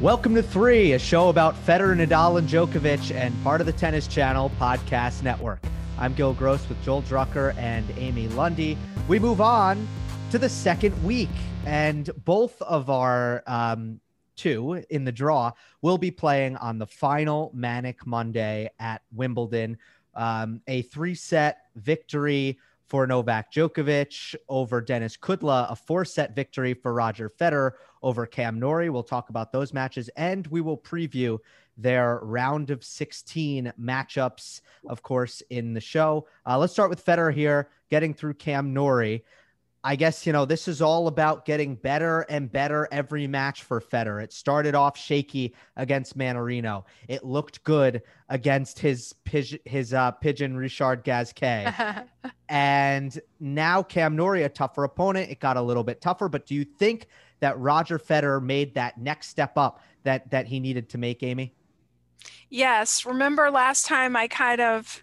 Welcome to Three, a show about Federer, Nadal, and Djokovic, and part of the Tennis Channel podcast network. I'm Gil Gross with Joel Drucker and Amy Lundy. We move on to the second week, and both of our um, two in the draw will be playing on the final Manic Monday at Wimbledon. Um, a three set victory for Novak Djokovic over Denis Kudla, a four set victory for Roger Federer over Cam Norrie. We'll talk about those matches and we will preview their round of 16 matchups, of course, in the show. Uh, let's start with Federer here, getting through Cam Norrie. I guess, you know, this is all about getting better and better every match for Federer. It started off shaky against Mannarino. It looked good against his his uh, pigeon Richard Gasquet. and now Cam Norrie, a tougher opponent. It got a little bit tougher. But do you think that Roger Federer made that next step up that that he needed to make, Amy? Yes. Remember last time I kind of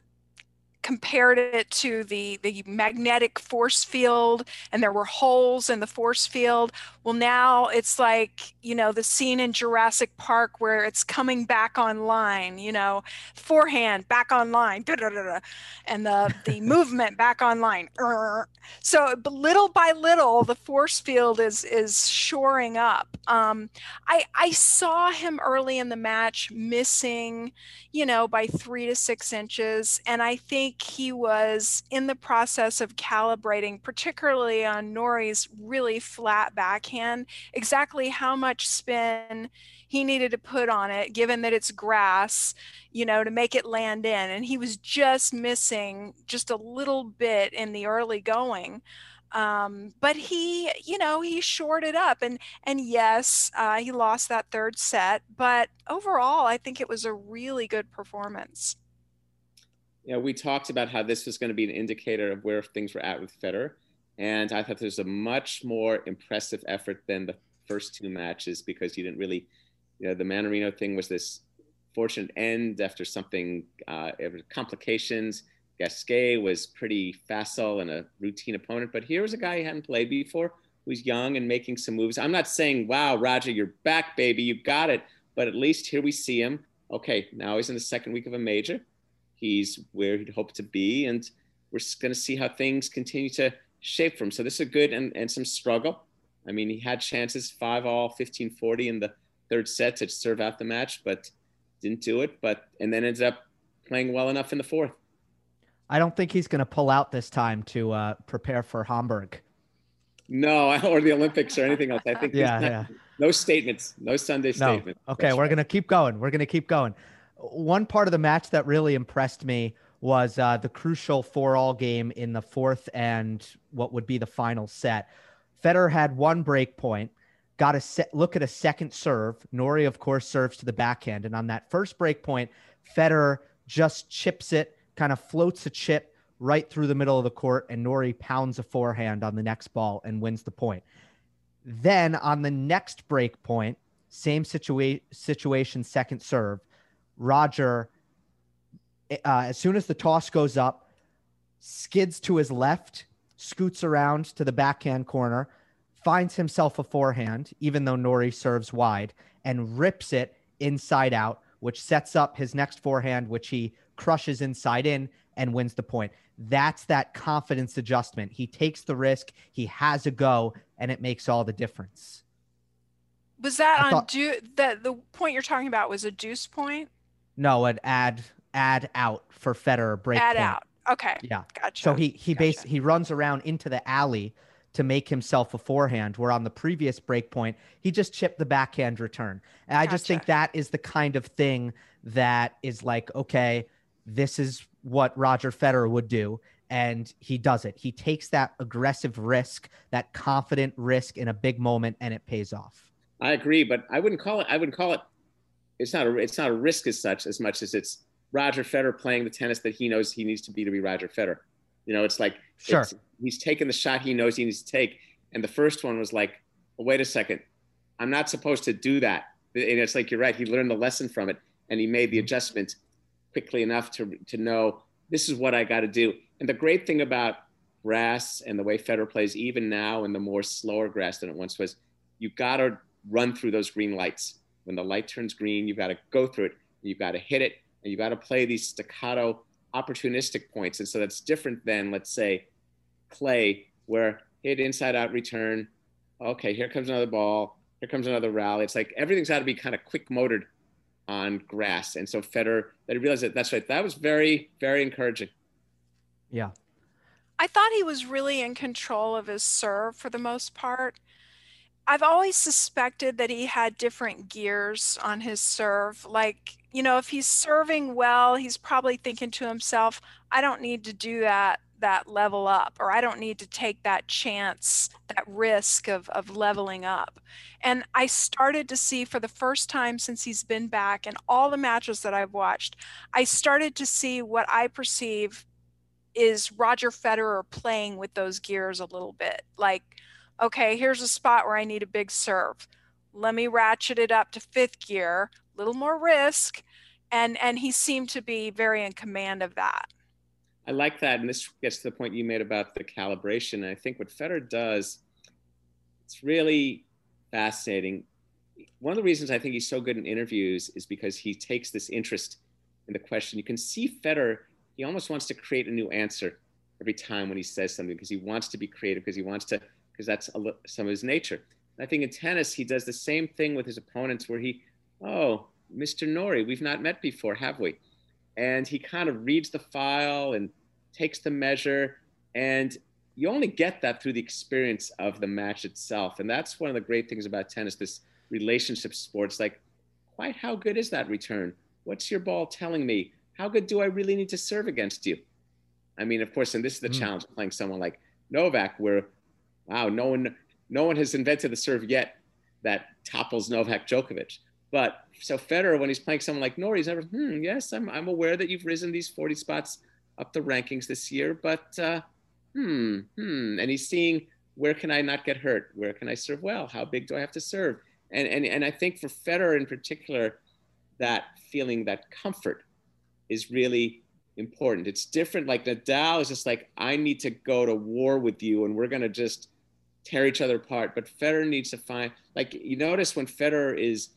compared it to the the magnetic force field and there were holes in the force field. Well now it's like you know the scene in Jurassic Park where it's coming back online you know forehand back online and the the movement back online so little by little the force field is is shoring up. Um, I I saw him early in the match missing you know by 3 to 6 inches and I think he was in the process of calibrating, particularly on Norrie's really flat backhand, exactly how much spin he needed to put on it, given that it's grass, you know, to make it land in. And he was just missing just a little bit in the early going. Um, but he you know he shorted up. And and yes uh, he lost that third set but overall i think it was a really good performance you know, we talked about how this was going to be an indicator of where things were at with Federer. And I thought there's a much more impressive effort than the first two matches because you didn't really, you know, the Mannarino thing was this fortunate end after something, uh, complications. Gasquet was pretty facile and a routine opponent, but here was a guy he hadn't played before who's young and making some moves. I'm not saying, wow, Roger, you're back, baby, you got it. But at least here we see him. Okay, now he's in the second week of a major. He's where he'd hoped to be, and we're going to see how things continue to shape for him. So this is a good and, and some struggle. I mean, he had chances, five all, 15 40 in the third set to serve out the match, but didn't do it. But and then ended up playing well enough in the fourth. I don't think he's going to pull out this time to uh, prepare for Hamburg. No, or the Olympics or anything else. I think yeah, yeah. no statements, no Sunday no. statement. Okay, we're going to keep going. We're going to keep going one part of the match that really impressed me was uh, the crucial four-all game in the fourth and what would be the final set. Federer had one break point, got a set, look at a second serve. Norrie, of course, serves to the backhand, and on that first break point, Federer just chips it, kind of floats a chip right through the middle of the court, and Norrie pounds a forehand on the next ball and wins the point. Then on the next break point, same situa- situation, second serve. Roger, uh, as soon as the toss goes up, skids to his left, scoots around to the backhand corner, finds himself a forehand, even though Norrie serves wide, and rips it inside out, which sets up his next forehand, which he crushes inside in and wins the point. That's that confidence adjustment. He takes the risk, he has a go, and it makes all the difference. Was that I on thought, do that the point you're talking about was a deuce point? No, an ad ad out for Federer break. Ad point. out. Okay. Yeah. Gotcha. So he he gotcha. base he runs around into the alley to make himself a forehand. Where on the previous break point, he just chipped the backhand return. And I just think that is the kind of thing that is like, okay, this is what Roger Federer would do. And he does it. He takes that aggressive risk, that confident risk in a big moment, and it pays off. I agree, but I wouldn't call it. I wouldn't call it it's not a it's not a risk as such as much as it's Roger Federer playing the tennis that he knows he needs to be to be Roger Federer. You know, it's like sure. It's, he's taken the shot he knows he needs to take, and the first one was like, well, wait a second, I'm not supposed to do that. And it's like you're right. He learned the lesson from it, and he made the adjustment quickly enough to to know this is what I got to do. And the great thing about grass and the way Federer plays, even now and the more slower grass than it once was, you got to run through those green lights. When the light turns green, you've got to go through it. You've got to hit it, and you've got to play these staccato, opportunistic points. And so that's different than, let's say, clay, where hit inside out return. Okay, here comes another ball. Here comes another rally. It's like everything's got to be kind of quick motored on grass. And so Federer, that he realized that that's right. That was very, very encouraging. Yeah. I thought he was really in control of his serve for the most part. I've always suspected that he had different gears on his serve. Like, you know, if he's serving well, he's probably thinking to himself, I don't need to do that that level up or I don't need to take that chance, that risk of of leveling up. And I started to see for the first time since he's been back in all the matches that I've watched, I started to see what I perceive is Roger Federer playing with those gears a little bit. Like, okay, here's a spot where I need a big serve. Let me ratchet it up to fifth gear, a little more risk. And and he seemed to be very in command of that. I like that. And this gets to the point you made about the calibration. I think what Federer does, it's really fascinating. One of the reasons I think he's so good in interviews is because he takes this interest in the question. You can see Federer he almost wants to create a new answer every time when he says something because he wants to be creative because he wants to because that's a, some of his nature. And I think in tennis he does the same thing with his opponents where he, oh, Mr. Norrie, we've not met before, have we? And he kind of reads the file and takes the measure and you only get that through the experience of the match itself. And that's one of the great things about tennis, this relationship sports. Like, quite how good is that return? What's your ball telling me? how good do I really need to serve against you? I mean, of course, and this is the mm. challenge of playing someone like Novak, where wow, no one no one has invented the serve yet that topples Novak Djokovic. But so Federer, when he's playing someone like Norrie, he's never, hmm, yes, I'm, I'm aware that you've risen these 40 spots up the rankings this year, but uh, hmm, hmm. And he's seeing where can I not get hurt? Where can I serve well? How big do I have to serve? And, and, and I think for Federer in particular, that feeling, that comfort is really important. It's different. Like Nadal is just like, I need to go to war with you and we're going to just tear each other apart. But Federer needs to find, like, you notice when Federer is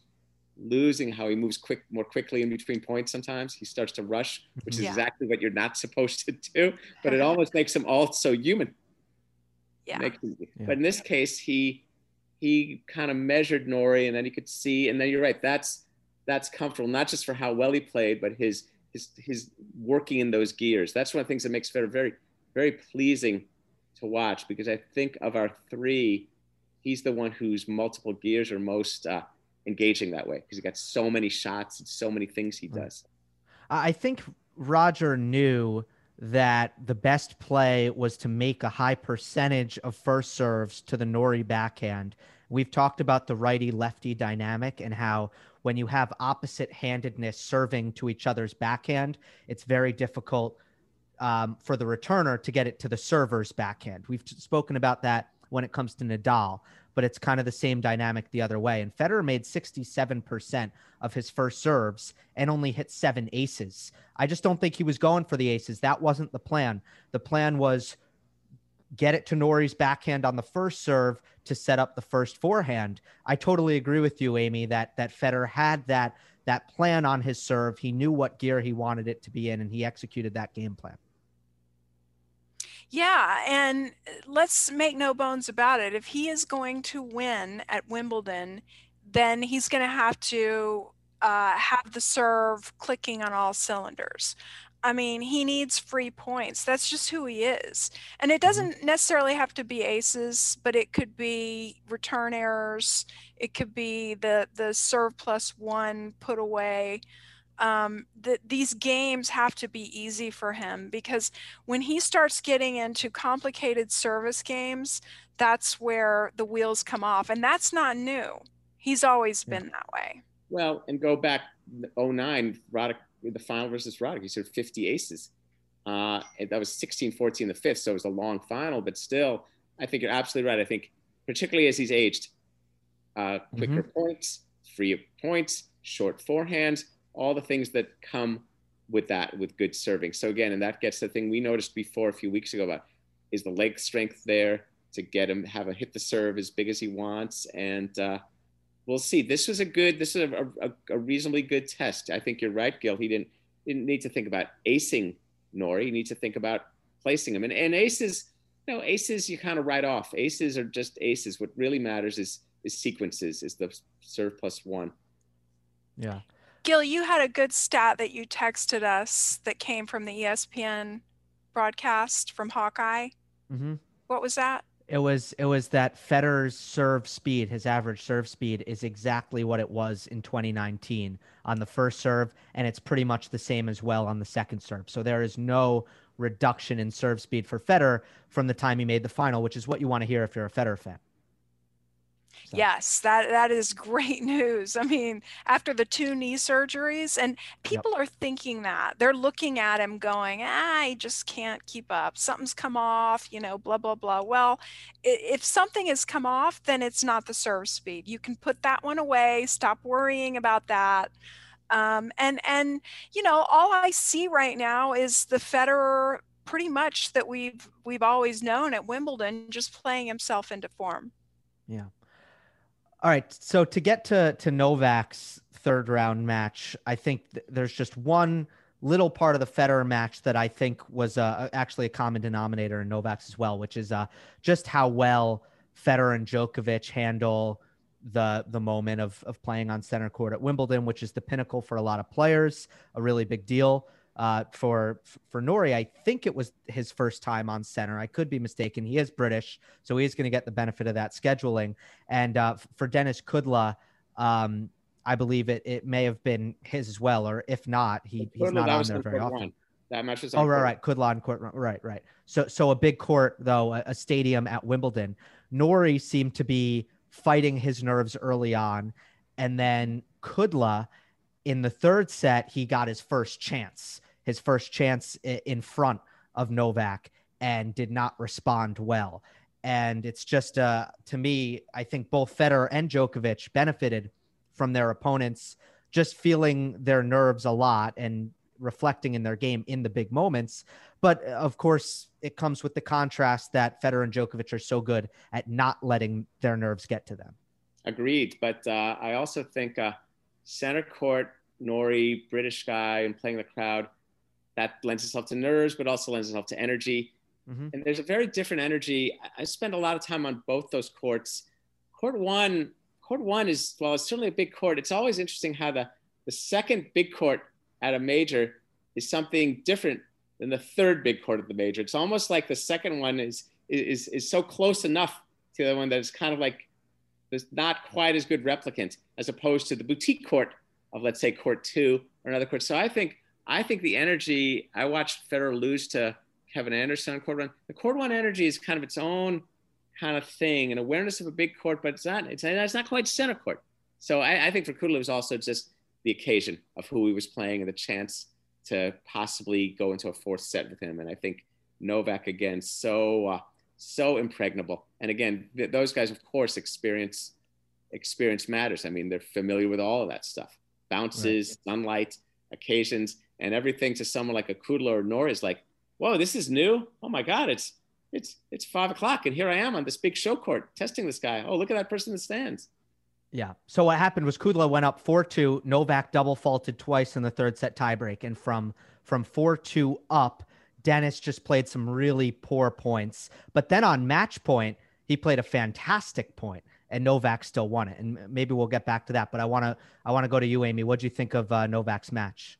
losing how he moves quick, more quickly in between points sometimes. He starts to rush, which is yeah. exactly what you're not supposed to do. But it almost makes him also human. Yeah. Him, yeah. But in this case, he, he kind of measured Norrie and then he could see, and then you're right, that's, that's comfortable, not just for how well he played, but his his his working in those gears. That's one of the things that makes Federer very very pleasing to watch because I think of our three, he's the one whose multiple gears are most uh, engaging that way because he got so many shots and so many things he does. I think Roger knew that the best play was to make a high percentage of first serves to the Norrie backhand. We've talked about the righty lefty dynamic and how when you have opposite handedness serving to each other's backhand, it's very difficult um, for the returner to get it to the server's backhand. We've spoken about that when it comes to Nadal, but it's kind of the same dynamic the other way. And Federer made 67% of his first serves and only hit seven aces. I just don't think he was going for the aces. That wasn't the plan. The plan was get it to Norrie's backhand on the first serve to set up the first forehand. I totally agree with you, Amy, that that Federer had that that plan on his serve. He knew what gear he wanted it to be in, and he executed that game plan. Yeah, and let's make no bones about it. If he is going to win at Wimbledon, then he's going to have to uh, have the serve clicking on all cylinders. I mean, he needs free points. That's just who he is. And it mm-hmm. doesn't necessarily have to be aces, but it could be return errors. It could be the the serve plus one put away. Um, the, these games have to be easy for him because when he starts getting into complicated service games, that's where the wheels come off, and that's not new. He's always been that way. Well, and go back 09, Roddick, the final versus Roddick, he said 50 aces. Uh, that was 16 14 the fifth, so it was a long final, but still, I think you're absolutely right. I think, particularly as he's aged, uh, quicker mm-hmm. points, free points, short forehands, all the things that come with that, with good serving. So, again, and that gets the thing we noticed before a few weeks ago about is the leg strength there to get him, have a hit the serve as big as he wants. And, uh, we'll see. This was a good, this is a, a, a, reasonably good test. I think you're right, Gil. He didn't didn't need to think about acing Norrie. He needs to think about placing him. And, and aces, you know, aces you kind of write off. Aces are just aces. What really matters is is sequences, is the serve plus one. Yeah. Gil, you had a good stat that you texted us that came from the ESPN broadcast from Hawkeye. Mm-hmm. What was that? It was it was that Federer's serve speed, his average serve speed, is exactly what it was in 2019 on the first serve, and it's pretty much the same as well on the second serve. So there is no reduction in serve speed for Federer from the time he made the final, which is what you want to hear if you're a Federer fan. So. Yes, that that is great news. I mean, after the two knee surgeries, and people yep. are thinking that they're looking at him, going, ah, "I just can't keep up. Something's come off." You know, blah blah blah. Well, if something has come off, then it's not the serve speed. You can put that one away. Stop worrying about that. Um, and and you know, all I see right now is the Federer pretty much that we've we've always known at Wimbledon, just playing himself into form. Yeah. All right. So to get to to Novak's third round match, I think th- there's just one little part of the Federer match that I think was uh, actually a common denominator in Novak's as well, which is uh, just how well Federer and Djokovic handle the the moment of of playing on center court at Wimbledon, which is the pinnacle for a lot of players, a really big deal uh, for for Norrie. I think it was his first time on center. I could be mistaken. He is British, so he's going to get the benefit of that scheduling. And uh, for Denis Kudla, um, I believe it it may have been his as well, or if not, he, he's not on there very often. That match was. oh right, right, Kudla on court, right, right. So so a big court though, a, a stadium at Wimbledon. Norrie seemed to be fighting his nerves early on, and then Kudla in the third set he got his first chance his first chance in front of Novak and did not respond well. And it's just, uh, to me, I think both Federer and Djokovic benefited from their opponents just feeling their nerves a lot and reflecting in their game in the big moments. But uh, of course, it comes with the contrast that Federer and Djokovic are so good at not letting their nerves get to them. Agreed. But uh, I also think uh, center court, Norrie, British guy, and playing the crowd – that lends itself to nerves, but also lends itself to energy. Mm-hmm. And there's a very different energy. I spend a lot of time on both those courts. Court one, court one is well, it's certainly a big court. It's always interesting how the the second big court at a major is something different than the third big court of the major. It's almost like the second one is is is so close enough to the one that it's kind of like there's not quite as good replicant as opposed to the boutique court of let's say court two or another court. So I think I think the energy, I watched Federer lose to Kevin Anderson on court one. The court one energy is kind of its own kind of thing, an awareness of a big court, but it's not, it's, it's not quite center court. So I, I think for Kudla, it was also just the occasion of who he was playing and the chance to possibly go into a fourth set with him. And I think Novak again, so, uh, so impregnable. And again, th- those guys, of course, experience, experience matters. I mean, they're familiar with all of that stuff, bounces, right. sunlight, occasions and everything to someone like a Kudla or Nor is like, whoa, this is new. Oh my God, it's it's it's five o'clock and here I am on this big show court testing this guy. Oh, look at that person in the stands. Yeah. So what happened was Kudla went up four two. Novak double faulted twice in the third set tiebreak, and from from four two up, Denis just played some really poor points. But then on match point, he played a fantastic point, and Novak still won it. And maybe we'll get back to that. But I want to I want to go to you, Amy. What do you think of uh, Novak's match?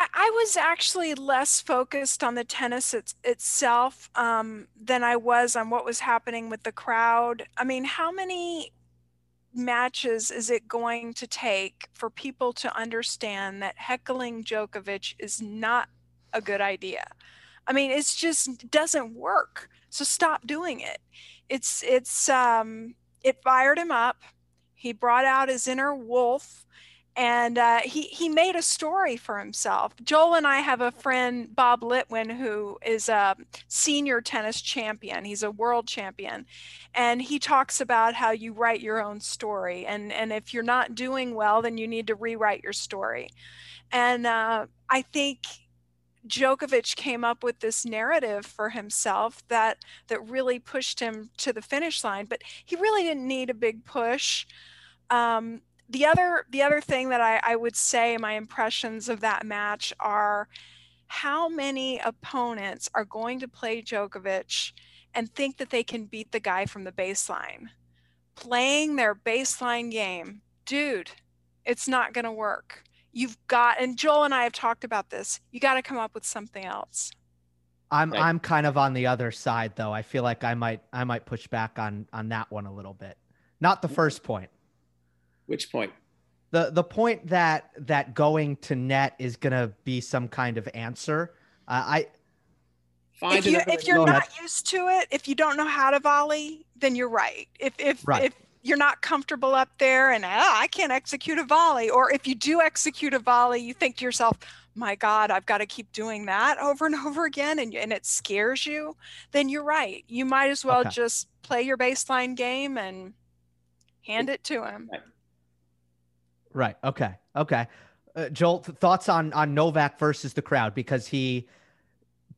I was actually less focused on the tennis it, itself um, than I was on what was happening with the crowd. I mean, how many matches is it going to take for people to understand that heckling Djokovic is not a good idea? I mean, it's just doesn't work. So stop doing it. It's it's um, it fired him up. He brought out his inner wolf and uh, he he made a story for himself. Joel and I have a friend Bob Litwin who is a senior tennis champion. He's a world champion, and he talks about how you write your own story, and and if you're not doing well, then you need to rewrite your story. And uh, I think Djokovic came up with this narrative for himself that that really pushed him to the finish line, but he really didn't need a big push. Um, the other the other thing that I, I would say my impressions of that match are how many opponents are going to play Djokovic and think that they can beat the guy from the baseline. Playing their baseline game, dude, it's not going to work. You've got, and Joel and I have talked about this. You got to come up with something else. I'm right. I'm kind of on the other side though. I feel like I might I might push back on on that one a little bit. Not the first point. Which point? The the point that that going to net is going to be some kind of answer. Uh, I Find if, you, if you're not ahead. used to it, if you don't know how to volley, then you're right. If if right. if you're not comfortable up there and ah, I can't execute a volley, or if you do execute a volley, you think to yourself, "My God, I've got to keep doing that over and over again," and and it scares you. Then you're right. You might as well okay. just play your baseline game and hand it to him. Right. Okay. Okay. Uh, Joel, thoughts on on Novak versus the crowd because he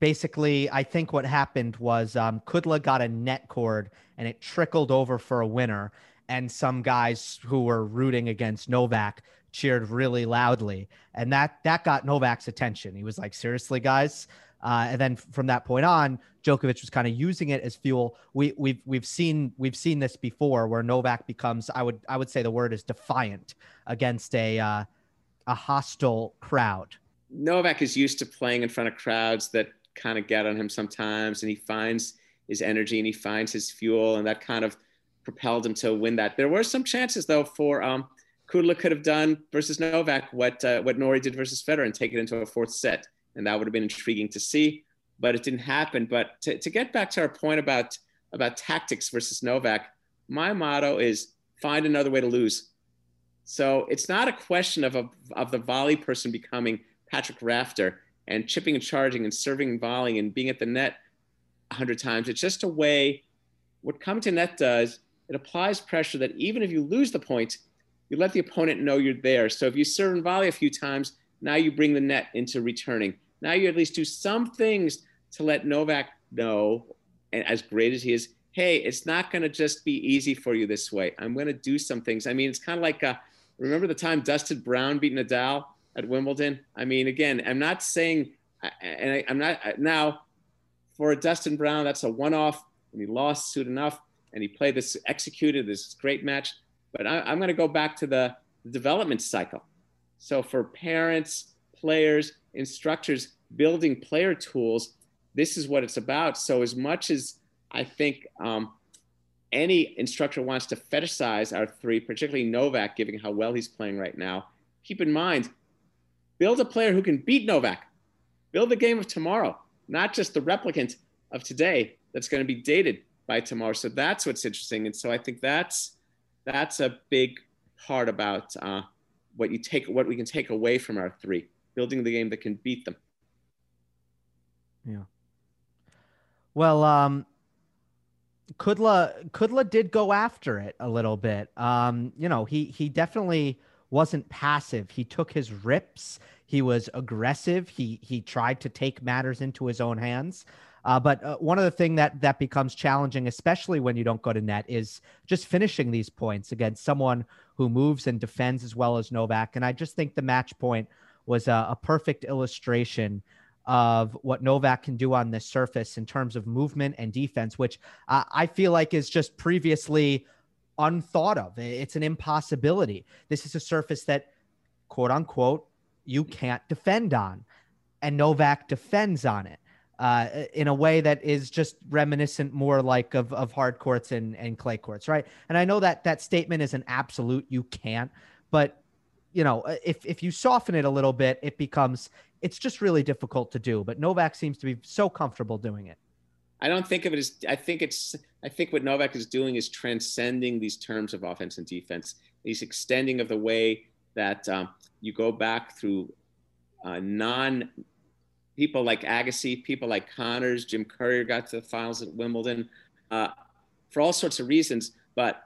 basically, I think what happened was um, Kudla got a net cord and it trickled over for a winner, and some guys who were rooting against Novak cheered really loudly, and that that got Novak's attention. He was like, "Seriously, guys." Uh, and then from that point on, Djokovic was kind of using it as fuel. We, we've we've seen we've seen this before, where Novak becomes I would I would say the word is defiant against a uh, a hostile crowd. Novak is used to playing in front of crowds that kind of get on him sometimes, and he finds his energy and he finds his fuel, and that kind of propelled him to win that. There were some chances though for um, Kudla could have done versus Novak what uh, what Norrie did versus Federer and take it into a fourth set and that would have been intriguing to see, but it didn't happen. But to, to get back to our point about about tactics versus Novak, my motto is find another way to lose. So it's not a question of a, of the volley person becoming Patrick Rafter and chipping and charging and serving and volleying and being at the net a hundred times. It's just a way. What coming to net does, it applies pressure that even if you lose the point, you let the opponent know you're there. So if you serve and volley a few times, now you bring the net into returning. Now you at least do some things to let Novak know, and as great as he is, hey, it's not going to just be easy for you this way. I'm going to do some things. I mean, it's kind of like uh, remember the time Dustin Brown beat Nadal at Wimbledon? I mean, again, I'm not saying, and I, am not now for Dustin Brown, that's a one-off, and he lost soon enough, and he played this, executed this great match. But I, I'm going to go back to the development cycle. So for parents, players, instructors building player tools, this is what it's about. So as much as I think um, any instructor wants to fetishize our three, particularly Novak, given how well he's playing right now, keep in mind, build a player who can beat Novak. Build the game of tomorrow, not just the replicant of today that's going to be dated by tomorrow. So that's what's interesting. And so I think that's that's a big part about uh, what you take, what we can take away from our three building the game that can beat them. Yeah. Well, um, Kudla Kudla did go after it a little bit. Um, you know, he he definitely wasn't passive. He took his rips. He was aggressive. He he tried to take matters into his own hands. Uh, but uh, one of the thing that that becomes challenging, especially when you don't go to net, is just finishing these points against someone who moves and defends as well as Novak. And I just think the match point was a, a perfect illustration of what Novak can do on this surface in terms of movement and defense, which I feel like is just previously unthought of. It's an impossibility. This is a surface that, quote unquote, you can't defend on. and Novak defends on it uh, in a way that is just reminiscent more like of, of hard courts and, and clay courts, right? And I know that that statement is an absolute, you can't, but you know, uh, if, if you soften it a little bit, it becomes, it's just really difficult to do. But Novak seems to be so comfortable doing it. I don't think of it as, I think it's, I think what Novak is doing is transcending these terms of offense and defense. He's extending of the way that um, you go back through uh, non people like Agassi, people like Connors, Jim Courier got to the finals at Wimbledon uh, for all sorts of reasons. But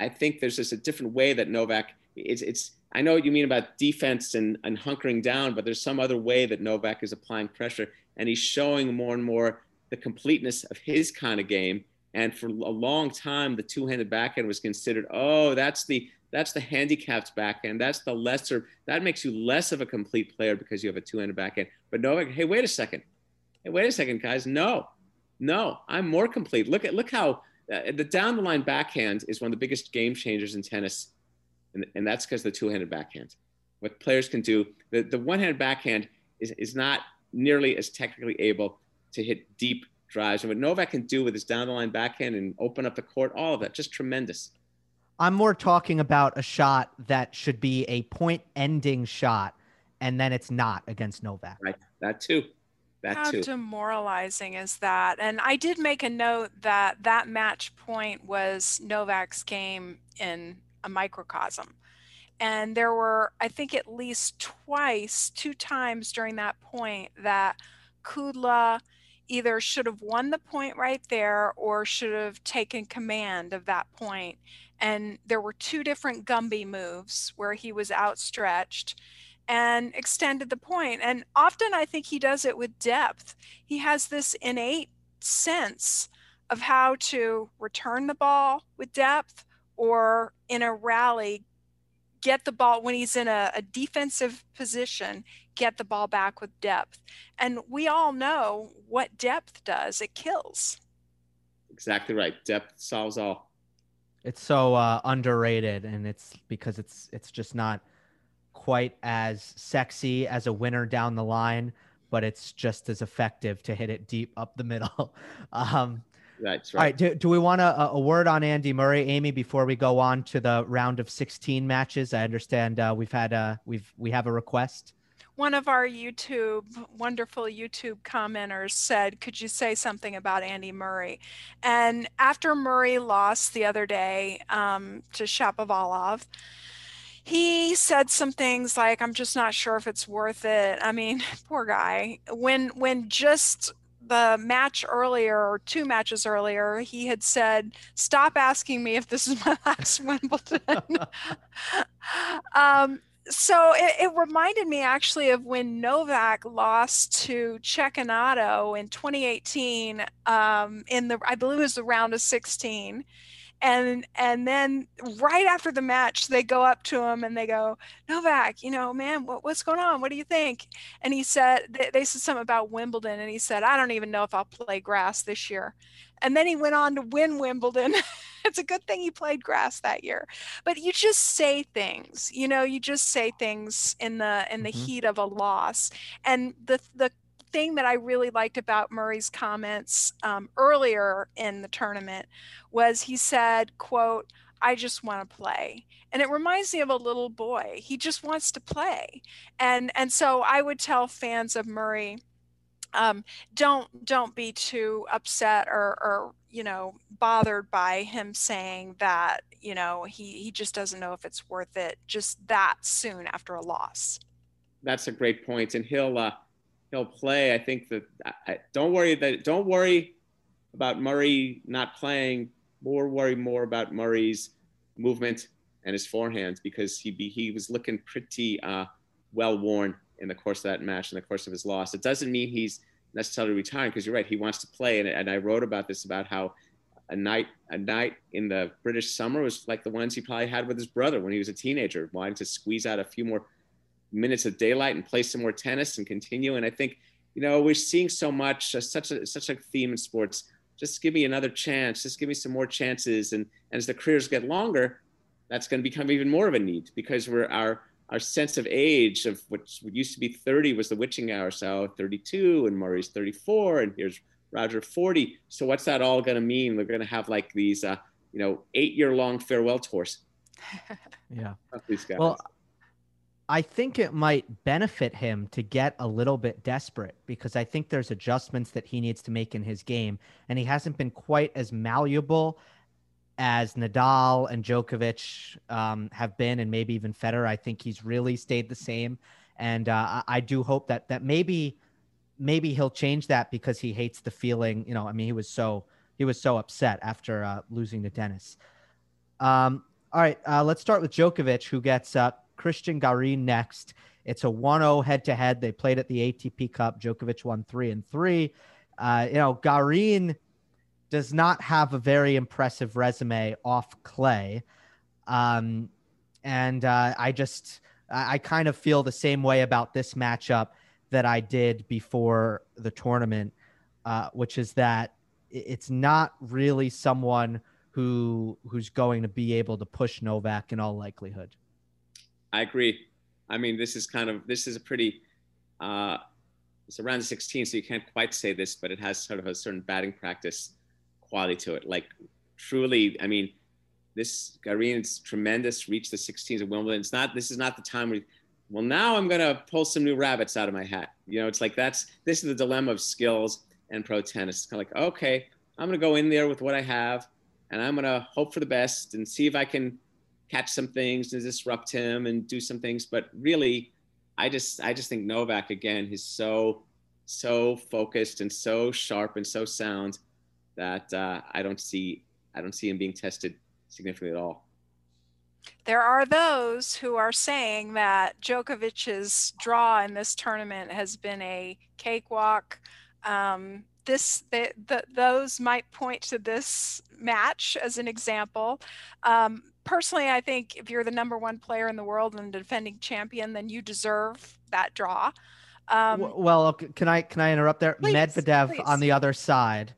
I think there's just a different way that Novak. It's, it's I know what you mean about defense and, and hunkering down, but there's some other way that Novak is applying pressure, and he's showing more and more the completeness of his kind of game. And for a long time, the two-handed backhand was considered, oh, that's the that's the handicapped backhand. That's the lesser. That makes you less of a complete player because you have a two-handed backhand. But Novak, hey, wait a second. Hey, wait a second, guys. No, no, I'm more complete. Look at look how uh, the down the line backhand is one of the biggest game changers in tennis, and, and that's because the two-handed backhand. What players can do, the, the one-handed backhand is, is not nearly as technically able to hit deep drives. And what Novak can do with his down the line backhand and open up the court, all of that, just tremendous. I'm more talking about a shot that should be a point ending shot, and then it's not against Novak. Right. That too. That How too. demoralizing is that? And I did make a note that that match point was Novak's game in a microcosm. And there were, I think, at least twice, two times during that point that Kudla either should have won the point right there or should have taken command of that point. and there were two different Gumby moves where he was outstretched and extended the point. And often I think he does it with depth. He has this innate sense of how to return the ball with depth or in a rally get the ball when he's in a, a, defensive position get the ball back with depth. And we all know what depth does. It kills. Exactly right. Depth solves all. It's so uh, underrated, and it's because it's it's just not quite as sexy as a winner down the line, but it's just as effective to hit it deep up the middle. um, That's right. All right. Do, do we want a, a word on Andy Murray, Amy, before we go on to the round of 16 matches? I understand uh, we've had a we've we have a request one of our YouTube, wonderful YouTube commenters said, Could you say something about Andy Murray? And after Murray lost the other day um, to Shapovalov, he said some things like, I'm just not sure if it's worth it. I mean, poor guy. When when just the match earlier or two matches earlier, he had said, Stop asking me if this is my last Wimbledon. um, so it, it, reminded me actually of when Novak lost to Cecchinato in 2018 um, in the I believe it was the round of 16 and and then right after the match they go up to him and they go Novak you know man what, what's going on? What do you think? And he said they, they said something about Wimbledon and he said I don't even know if I'll play grass this year. And then he went on to win Wimbledon. It's a good thing he played grass that year. But you just say things you know you just say things in the in the mm-hmm. heat of a loss. And the the thing that I really liked about Murray's comments um, earlier in the tournament was he said, quote, I just want to play. And it reminds me of a little boy. He just wants to play. And and so I would tell fans of Murray, um, don't don't be too upset or, or you know bothered by him saying that you know he he just doesn't know if it's worth it just that soon after a loss. That's a great point, and he'll uh, he'll play. I think that I, don't worry that don't worry about Murray not playing. More worry more about Murray's movement and his forehands because he be, he was looking pretty uh, well worn in the course of that match in the course of his loss. It doesn't mean he's necessarily retiring because you're right. He wants to play, and, and I wrote about this about how a night a night in the British summer was like the ones he probably had with his brother when he was a teenager, wanting to squeeze out a few more minutes of daylight and play some more tennis and continue. And I think, you know, we're seeing so much, uh, such a such a theme in sports. Just give me another chance. Just give me some more chances. And, and as the careers get longer, that's going to become even more of a need because we're our our sense of age of what used to be 30 was the witching hour. So 32 and Murray's 34 and here's Roger 40. So what's that all going to mean? We're going to have like these, uh, you know, eight year long farewell tours. yeah. Well, I think it might benefit him to get a little bit desperate because I think there's adjustments that he needs to make in his game, and he hasn't been quite as malleable as Nadal and Djokovic um, have been, and maybe even Federer. I think he's really stayed the same, and uh, I do hope that that maybe maybe he'll change that because he hates the feeling. You know, I mean, he was so he was so upset after uh, losing to Denis. Um, all right, uh, let's start with Djokovic, who gets uh, Cristian Garin next. It's a 1-0 head-to-head. They played at the ATP Cup. Djokovic won three and three. Uh, you know, Garin does not have a very impressive resume off clay, um, and uh, I just I, I kind of feel the same way about this matchup that I did before the tournament, uh, which is that it's not really someone who who's going to be able to push Novak in all likelihood. I agree. I mean, this is kind of this is a pretty uh, it's around 16, so you can't quite say this, but it has sort of a certain batting practice quality to it. Like truly, I mean, this Garin's tremendous. Reached the 16s at Wimbledon. It's not. This is not the time where. Well, now I'm gonna pull some new rabbits out of my hat. You know, it's like that's this is the dilemma of skills and pro tennis. It's kind of like, okay, I'm gonna go in there with what I have and I'm gonna hope for the best and see if I can catch some things and disrupt him and do some things. But really, I just I just think Novak again, he's so so focused and so sharp and so sound that uh, I don't see I don't see him being tested significantly at all. There are those who are saying that Djokovic's draw in this tournament has been a cakewalk. Um, this the, the, those might point to this match as an example. Um, personally, I think if you're the number one player in the world and the defending champion, then you deserve that draw. Um, well, can I can I interrupt there? Please, Medvedev please. on the other side,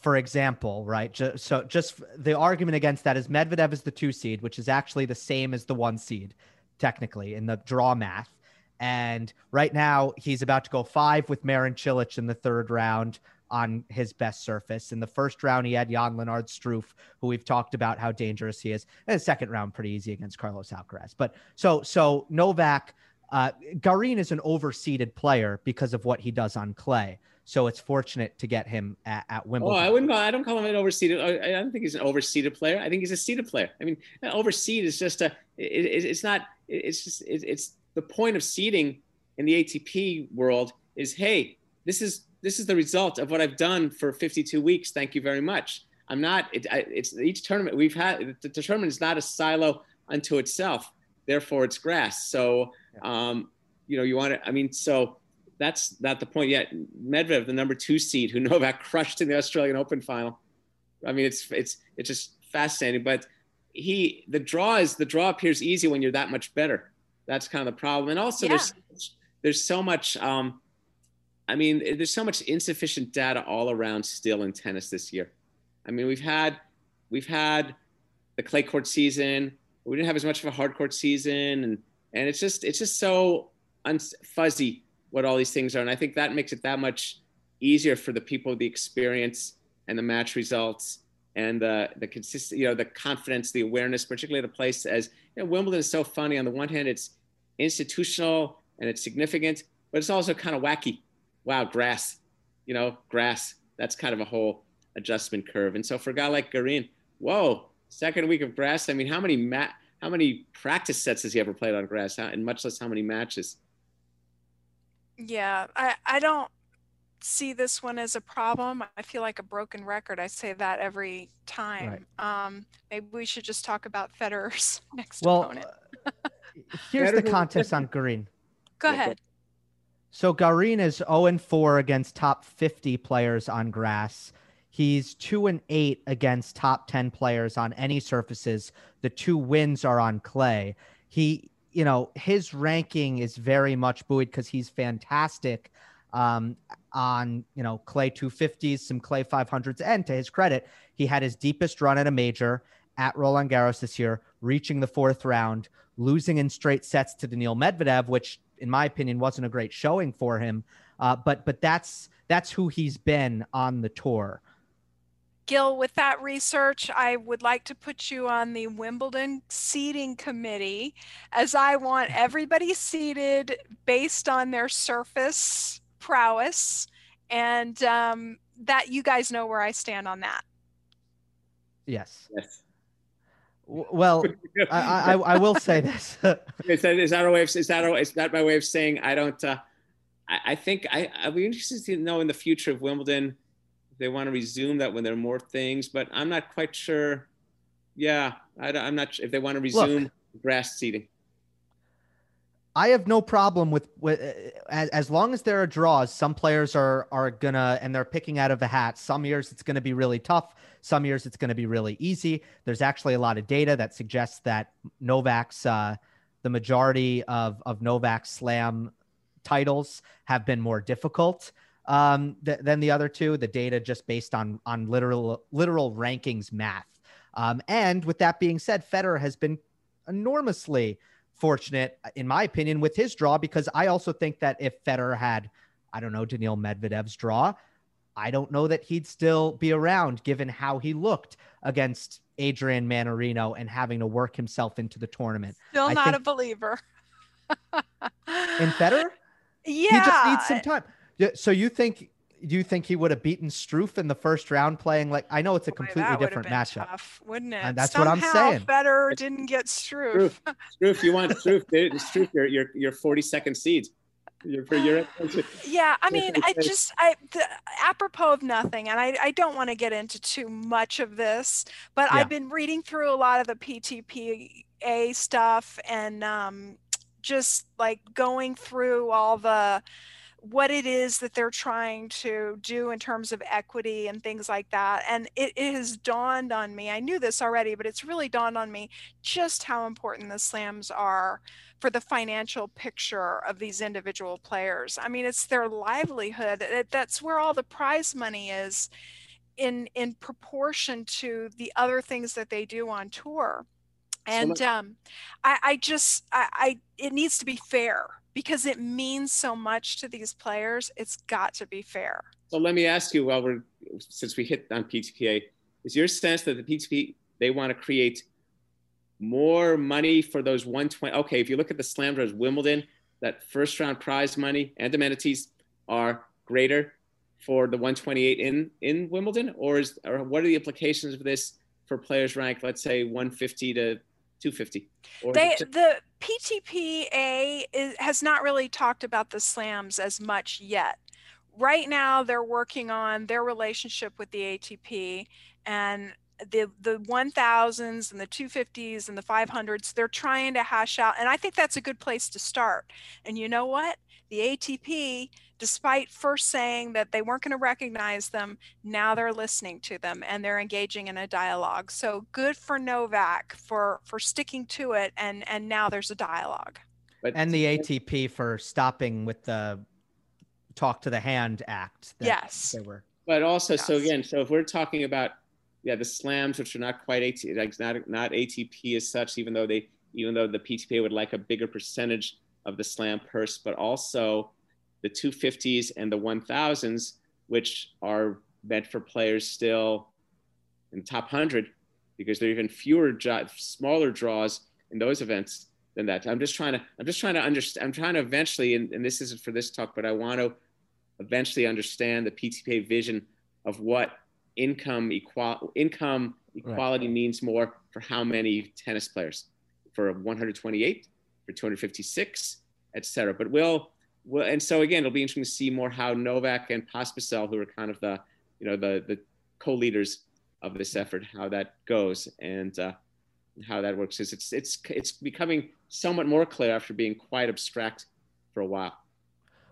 for example, right? Just, so just the argument against that is Medvedev is the two seed, which is actually the same as the one seed, technically in the draw math. And right now, he's about to go five with Marin Cilic in the third round on his best surface. In the first round, he had Jan Lennard Struff, who we've talked about how dangerous he is. And the second round, pretty easy against Carlos Alcaraz. But so so Novak, uh, Garin is an overseeded player because of what he does on clay. So it's fortunate to get him at, at Wimbledon. Oh, I wouldn't. Call, I don't call him an overseeded. I, don't think he's an overseeded player. I think he's a seeded player. I mean, overseed is just a. It, it's not. It's just. It, it's the point of seeding in the ATP world is hey, this is this is the result of what I've done for 52 weeks. Thank you very much. I'm not, it, I, it's each tournament we've had, the, tournament is not a silo unto itself. Therefore, it's grass. So, um, you know, you want to, I mean, so that's not the point yet. Medvedev, the number two seed, who Novak crushed in the Australian Open final. I mean, it's, it's, it's just fascinating. But he, the draw is, the draw appears easy when you're that much better. That's kind of the problem. And also, yeah. there's, there's so much, um, I mean, there's so much insufficient data all around still in tennis this year. I mean, we've had we've had the clay court season. We didn't have as much of a hard court season, and and it's just it's just so un- fuzzy what all these things are. And I think that makes it that much easier for the people the experience and the match results and the the consistent, you know, the confidence, the awareness, particularly a place as you know, Wimbledon is so funny. On the one hand, it's institutional and it's significant, but it's also kind of wacky wow, grass, you know, grass. That's kind of a whole adjustment curve. And so for a guy like Garin, whoa, second week of grass. I mean, how many mat, how many practice sets has he ever played on grass? How, and much less how many matches? Yeah, I, I don't see this one as a problem. I feel like a broken record. I say that every time. Right. Um, maybe we should just talk about Federer's next well, opponent. here's the contest on Garin. Go ahead. So Garin is 0 4 against top 50 players on grass. He's 2 and 8 against top 10 players on any surfaces. The two wins are on clay. He, you know, his ranking is very much buoyed because he's fantastic um, on, you know, clay 250s, some clay 500s. And to his credit, he had his deepest run at a major at Roland Garros this year, reaching the fourth round, losing in straight sets to Daniil Medvedev, which in my opinion wasn't a great showing for him. Uh, but but that's that's who he's been on the tour. Gil, with that research, I would like to put you on the Wimbledon seating committee as I want everybody seated based on their surface prowess. And um, that you guys know where I stand on that. Yes. Yes. Well, I, I, I will say this. is, that, is that a way of is that a, is that my way of saying I don't? Uh, I, I think I I'd be interested to know in the future of Wimbledon if they want to resume that when there are more things, but I'm not quite sure. Yeah, I, am not sure if they want to resume Look, grass seating. I have no problem with, with as, as long as there are draws. Some players are are gonna and they're picking out of a hat. Some years it's going to be really tough. Some years it's going to be really easy. There's actually a lot of data that suggests that Novak's uh, the majority of of Novak's Slam titles have been more difficult um, th- than the other two. The data just based on on literal literal rankings math. Um, and with that being said, Federer has been enormously fortunate, in my opinion, with his draw because I also think that if Federer had, I don't know, Daniil Medvedev's draw, I don't know that he'd still be around given how he looked against Adrian Mannarino and having to work himself into the tournament. Still I not think, a believer. in Federer? Yeah. He just needs some time. So you think do you think he would have beaten Struff in the first round playing like I know it's a completely Boy, different matchup, tough, wouldn't it? And that's Somehow what I'm saying. Federer didn't get Struff. Struff, Struff you want Struff? Struff, your your your 40 second you're, yeah, I mean, I just I the, apropos of nothing, and I I don't want to get into too much of this, but yeah. I've been reading through a lot of the PTPA stuff and um, just like going through all the what it is that they're trying to do in terms of equity and things like that. And it, it, has dawned on me, I knew this already, but it's really dawned on me just how important the slams are for the financial picture of these individual players. I mean, it's their livelihood. It, that's where all the prize money is in in proportion to the other things that they do on tour. And um, I, I just I, I it needs to be fair because it means so much to these players. It's got to be fair. So let me ask you, while we're since we hit on PTPA, is your sense that the PTP they want to create more money for those 120? Okay, if you look at the Slam Draws Wimbledon, that first round prize money and amenities are greater for the 128 in in Wimbledon, or is or what are the implications of this for players ranked, let's say 150 to 250? They, the PTPA is, has not really talked about the slams as much yet. Right now, they're working on their relationship with the ATP and the the 1000s and the 250s and the 500s they're trying to hash out and i think that's a good place to start and you know what the atp despite first saying that they weren't going to recognize them, now they're listening to them and they're engaging in a dialogue. So good for Novak for for sticking to it, and and now there's a dialogue. But and the ATP for stopping with the talk to the hand act. yes, they were. But also, yes. so again, so if we're talking about yeah the slams, which are not quite ATP, like not not ATP as such, even though they even though the PTPA would like a bigger percentage of the slam purse, but also the 250s and the 1000s, which are meant for players still in top 100 because there are even fewer, smaller draws in those events than that. I'm just trying to, I'm just trying to understand, I'm trying to eventually, and, and this isn't for this talk, but I want to eventually understand the PTPA vision of what income equal income equality right. means more for how many tennis players for 128 for 256 etc but we'll well, and so again, it'll be interesting to see more how Novak and Pospisil, who are kind of the, you know, the the co-leaders of this effort, how that goes and uh, how that works. Is it's it's it's becoming somewhat more clear after being quite abstract for a while.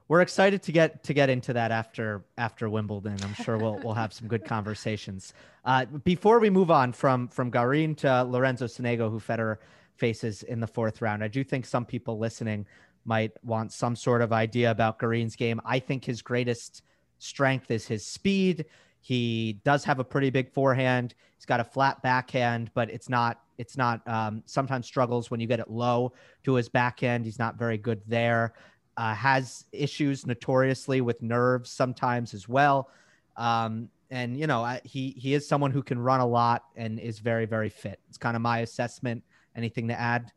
We're excited to get to get into that after after Wimbledon. I'm sure we'll we'll have some good conversations. Uh, before we move on from from Garin to Lorenzo Sonego, who Federer faces in the fourth round, I do think some people listening might want some sort of idea about Garin's game. I think his greatest strength is his speed. He does have a pretty big forehand. He's got a flat backhand, but it's not it's not um, sometimes struggles when you get it low to his backhand. He's not very good there. Uh, has issues notoriously with nerves sometimes as well. Um, and you know he he is someone who can run a lot and is very very fit. It's kind of my assessment. Anything to add?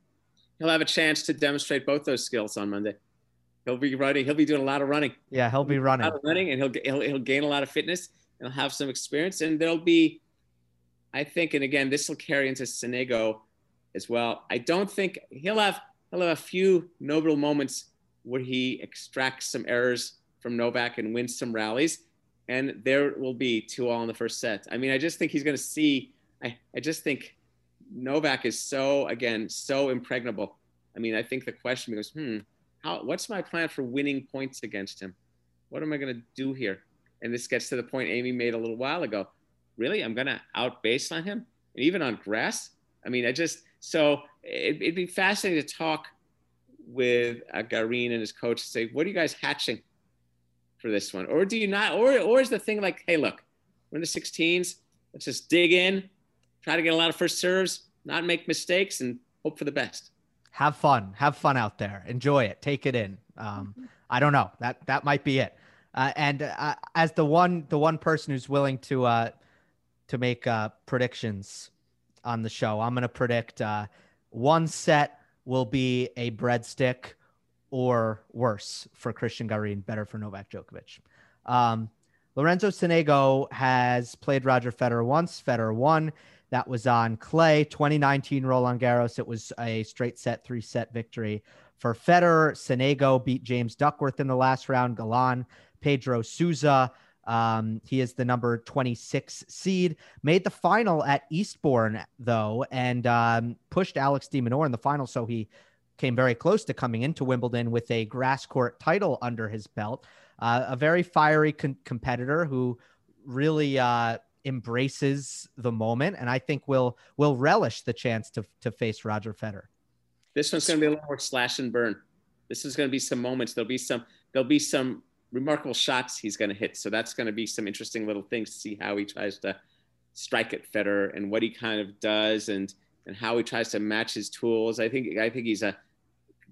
He'll have a chance to demonstrate both those skills on Monday. He'll be running. He'll be doing a lot of running. Yeah, he'll be running. running, and he'll, he'll he'll gain a lot of fitness and he'll have some experience. And there'll be, I think, and again, this will carry into Sonego as well. I don't think he'll have he'll have a few notable moments where he extracts some errors from Novak and wins some rallies and there will be two all in the first set. I mean, I just think he's going to see. I, I just think Novak is so again so impregnable. I mean, I think the question becomes, hmm, how? What's my plan for winning points against him? What am I going to do here? And this gets to the point Amy made a little while ago. Really, I'm going to out baseline him, and even on grass. I mean, I just so it, would be fascinating to talk with uh, Garin and his coach and say, what are you guys hatching? for this one, or do you not? Or or is the thing like, hey, look, we're in the 16s. Let's just dig in, try to get a lot of first serves, not make mistakes, and hope for the best. Have fun. Have fun out there. Enjoy it. Take it in. Um, I don't know. That that might be it. Uh, and uh, as the one the one person who's willing to uh, to make uh, predictions on the show, I'm going to predict uh, one set will be a breadstick or worse for Christian Garin, better for Novak Djokovic. Um, Lorenzo Sonego has played Roger Federer once. Federer won. That was on clay. 2019 Roland Garros. It was a straight set, three set victory for Federer. Sonego beat James Duckworth in the last round. Galan, Pedro Sousa. Um, he is the number 26 seed. Made the final at Eastbourne though, and um, pushed Alex de Minaur in the final. So he came very close to coming into Wimbledon with a grass court title under his belt. Uh, a very fiery con- competitor who really uh, embraces the moment, and I think will will relish the chance to to face Roger Federer. This one's going to be a little more slash and burn. This is going to be some moments. There'll be some. There'll be some remarkable shots he's going to hit. So that's going to be some interesting little things to see how he tries to strike at Federer and what he kind of does and and how he tries to match his tools. I think I think he's a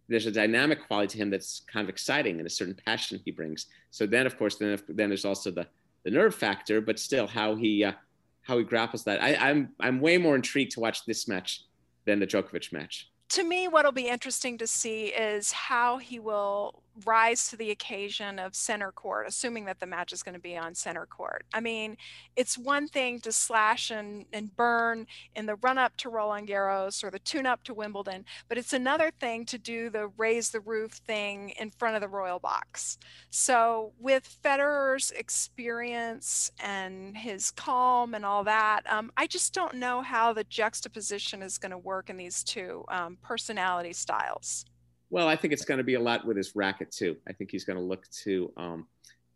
there's a dynamic quality to him that's kind of exciting and a certain passion he brings. So then, of course, then then there's also the the nerve factor, but still how he uh, how he grapples that. I, I'm I'm way more intrigued to watch this match than the Djokovic match. To me, what'll be interesting to see is how he will rise to the occasion of center court, assuming that the match is going to be on center court. I mean, it's one thing to slash and, and burn in the run up to Roland Garros or the tune up to Wimbledon, but it's another thing to do the raise the roof thing in front of the royal box. So, with Federer's experience and his calm and all that, um, I just don't know how the juxtaposition is going to work in these two um, personality styles. Well, I think it's going to be a lot with his racket too. I think he's going to look to um,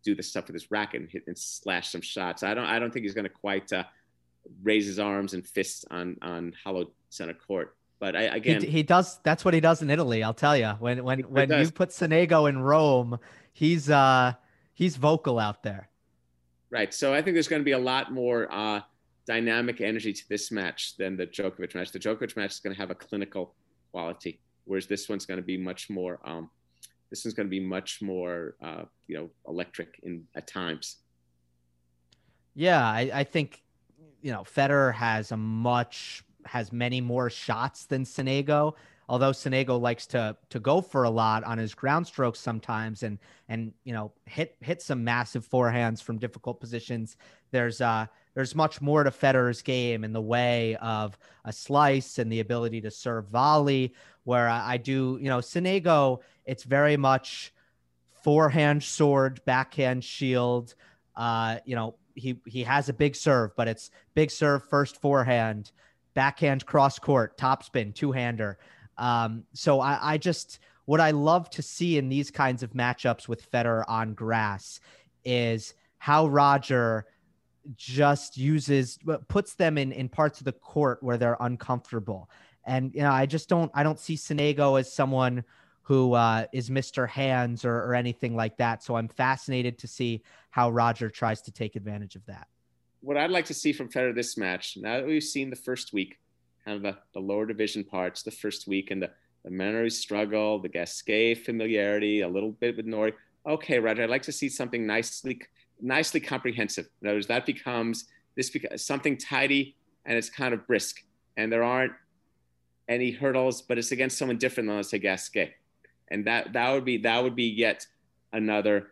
do the stuff with his racket and hit and slash some shots. I don't. I don't think he's going to quite uh, raise his arms and fists on on hollow center court. But I, again, he, he, does. That's what he does in Italy. I'll tell you. When when when you put Sonego in Rome, he's uh he's vocal out there. Right. So I think there's going to be a lot more uh, dynamic energy to this match than the Djokovic match. The Djokovic match is going to have a clinical quality whereas this one's going to be much more um, this one's going to be much more uh, you know electric in at times. Yeah I, I think you know Federer has a much has many more shots than Sonego although Sonego likes to to go for a lot on his ground strokes sometimes and and you know hit hit some massive forehands from difficult positions. There's uh there's much more to Federer's game in the way of a slice and the ability to serve volley. Where I, I do, you know, Sonego, it's very much forehand sword, backhand shield. Uh, you know, he he has a big serve, but it's big serve first forehand, backhand cross court, topspin, two hander. Um, so I, I just what I love to see in these kinds of matchups with Federer on grass is how Roger just uses puts them in in parts of the court where they're uncomfortable. And you know, I just don't I don't see Sonego as someone who uh, is Mr. Hands or, or anything like that. So I'm fascinated to see how Roger tries to take advantage of that. What I'd like to see from Federer this match, now that we've seen the first week, kind of the, the lower division parts the first week and the, the Manners struggle, the Gasquet familiarity, a little bit with Norrie. Okay, Roger, I'd like to see something nicely nicely comprehensive. In other words, that becomes this becomes something tidy and it's kind of brisk. And there aren't any hurdles, but it's against someone different than let's say Gasquet. And that that would be that would be yet another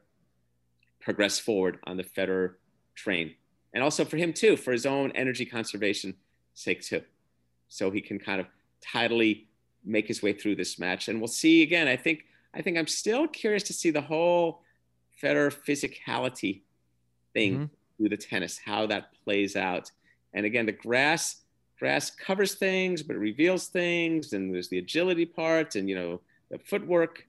progress forward on the Federer train. And also for him too, for his own energy conservation sake too. So he can kind of tidily make his way through this match. And we'll see again. I think I think I'm still curious to see the whole Federer physicality thing mm-hmm. through the tennis, how that plays out. And again, the grass grass covers things, but it reveals things, and there's the agility part, and you know the footwork.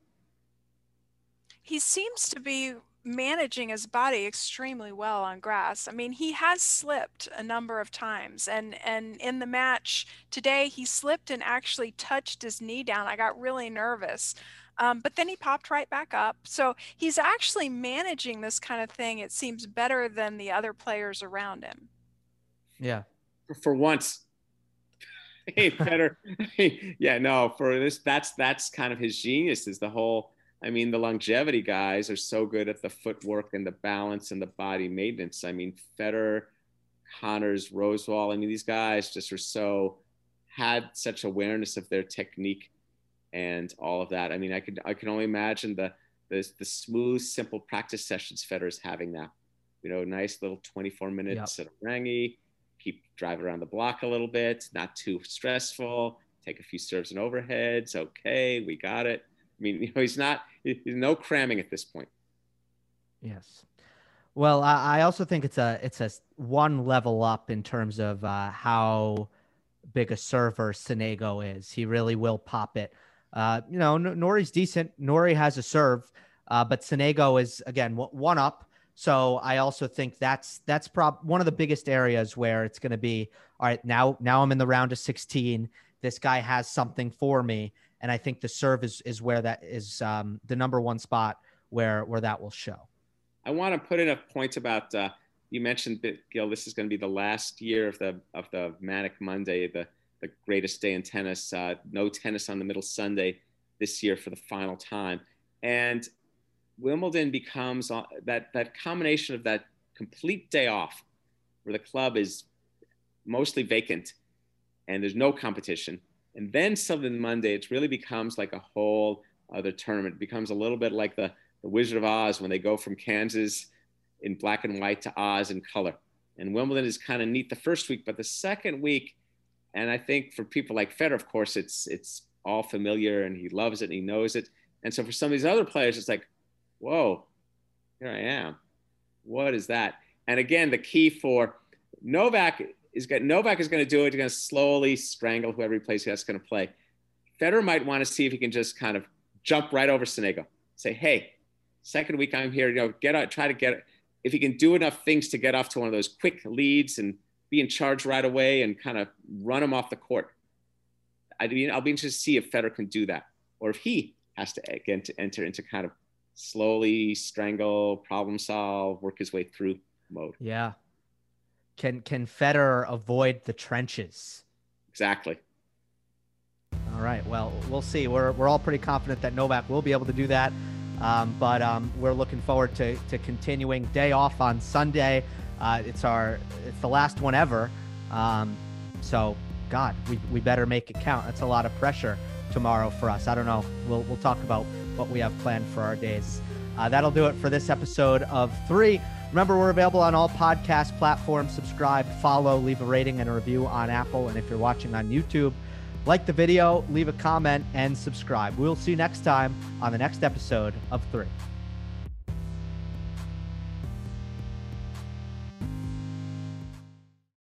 He seems to be managing his body extremely well on grass. I mean, he has slipped a number of times and and in the match today he slipped and actually touched his knee down. I got really nervous. Um, but then he popped right back up. So he's actually managing this kind of thing. It seems better than the other players around him. Yeah. For once. hey, better. yeah, no, for this, that's, that's kind of his genius is the whole, I mean, the longevity guys are so good at the footwork and the balance and the body maintenance. I mean, Federer, Connors, Rosewall, I mean, these guys just are so, had such awareness of their technique and all of that. I mean, I could I can only imagine the the, the smooth, simple practice sessions Federer's having now. You know, nice little 24 minutes yep. at Aorangi, keep driving around the block a little bit, not too stressful, take a few serves and overheads. Okay, we got it. I mean, you know, he's not, he's no cramming at this point. Yes. Well, I also think it's a it's a one level up in terms of uh, how big a server Sonego is. He really will pop it uh, you know, Norrie's decent. Norrie has a serve, uh, but Sonego is again one up. So I also think that's that's prob one of the biggest areas where it's going to be. All right, now now I'm in the round of 16. This guy has something for me, and I think the serve is is where that is um, the number one spot where where that will show. I want to put in a point about uh, you mentioned that Gil. This is going to be the last year of the of the Manic Monday, the the greatest day in tennis. Uh, no tennis on the middle Sunday this year for the final time, and Wimbledon becomes uh, that that combination of that complete day off, where the club is mostly vacant and there's no competition, and then Southern Monday, it really becomes like a whole other tournament. It becomes a little bit like the, the Wizard of Oz when they go from Kansas in black and white to Oz in color. And Wimbledon is kind of neat the first week, but the second week and I think for people like Federer, of course, it's it's all familiar and he loves it and he knows it. And so for some of these other players, it's like, whoa, here I am. What is that? And again, the key for Novak is going Novak is going to do it. He's going to slowly strangle whoever he plays. That's going to play. Federer might want to see if he can just kind of jump right over Sonego. Say, hey, second week I'm here. You know, get out, try to get. If he can do enough things to get off to one of those quick leads and be in charge right away and kind of run him off the court. I mean, I'll be interested to see if Federer can do that, or if he has to again to enter into kind of slowly strangle, problem solve, work his way through mode. Yeah. Can can Federer avoid the trenches? Exactly. All right. Well, we'll see. We're we're all pretty confident that Novak will be able to do that. Um, but um, we're looking forward to, to continuing day off on Sunday. Uh, it's our it's the last one ever. Um, so God, we, we better make it count. That's a lot of pressure tomorrow for us. I don't know. We'll we'll talk about what we have planned for our days. Uh, that'll do it for this episode of three. Remember, we're available on all podcast platforms. Subscribe, follow, leave a rating and a review on Apple. And if you're watching on YouTube, like the video, leave a comment, and subscribe. We'll see you next time on the next episode of Three.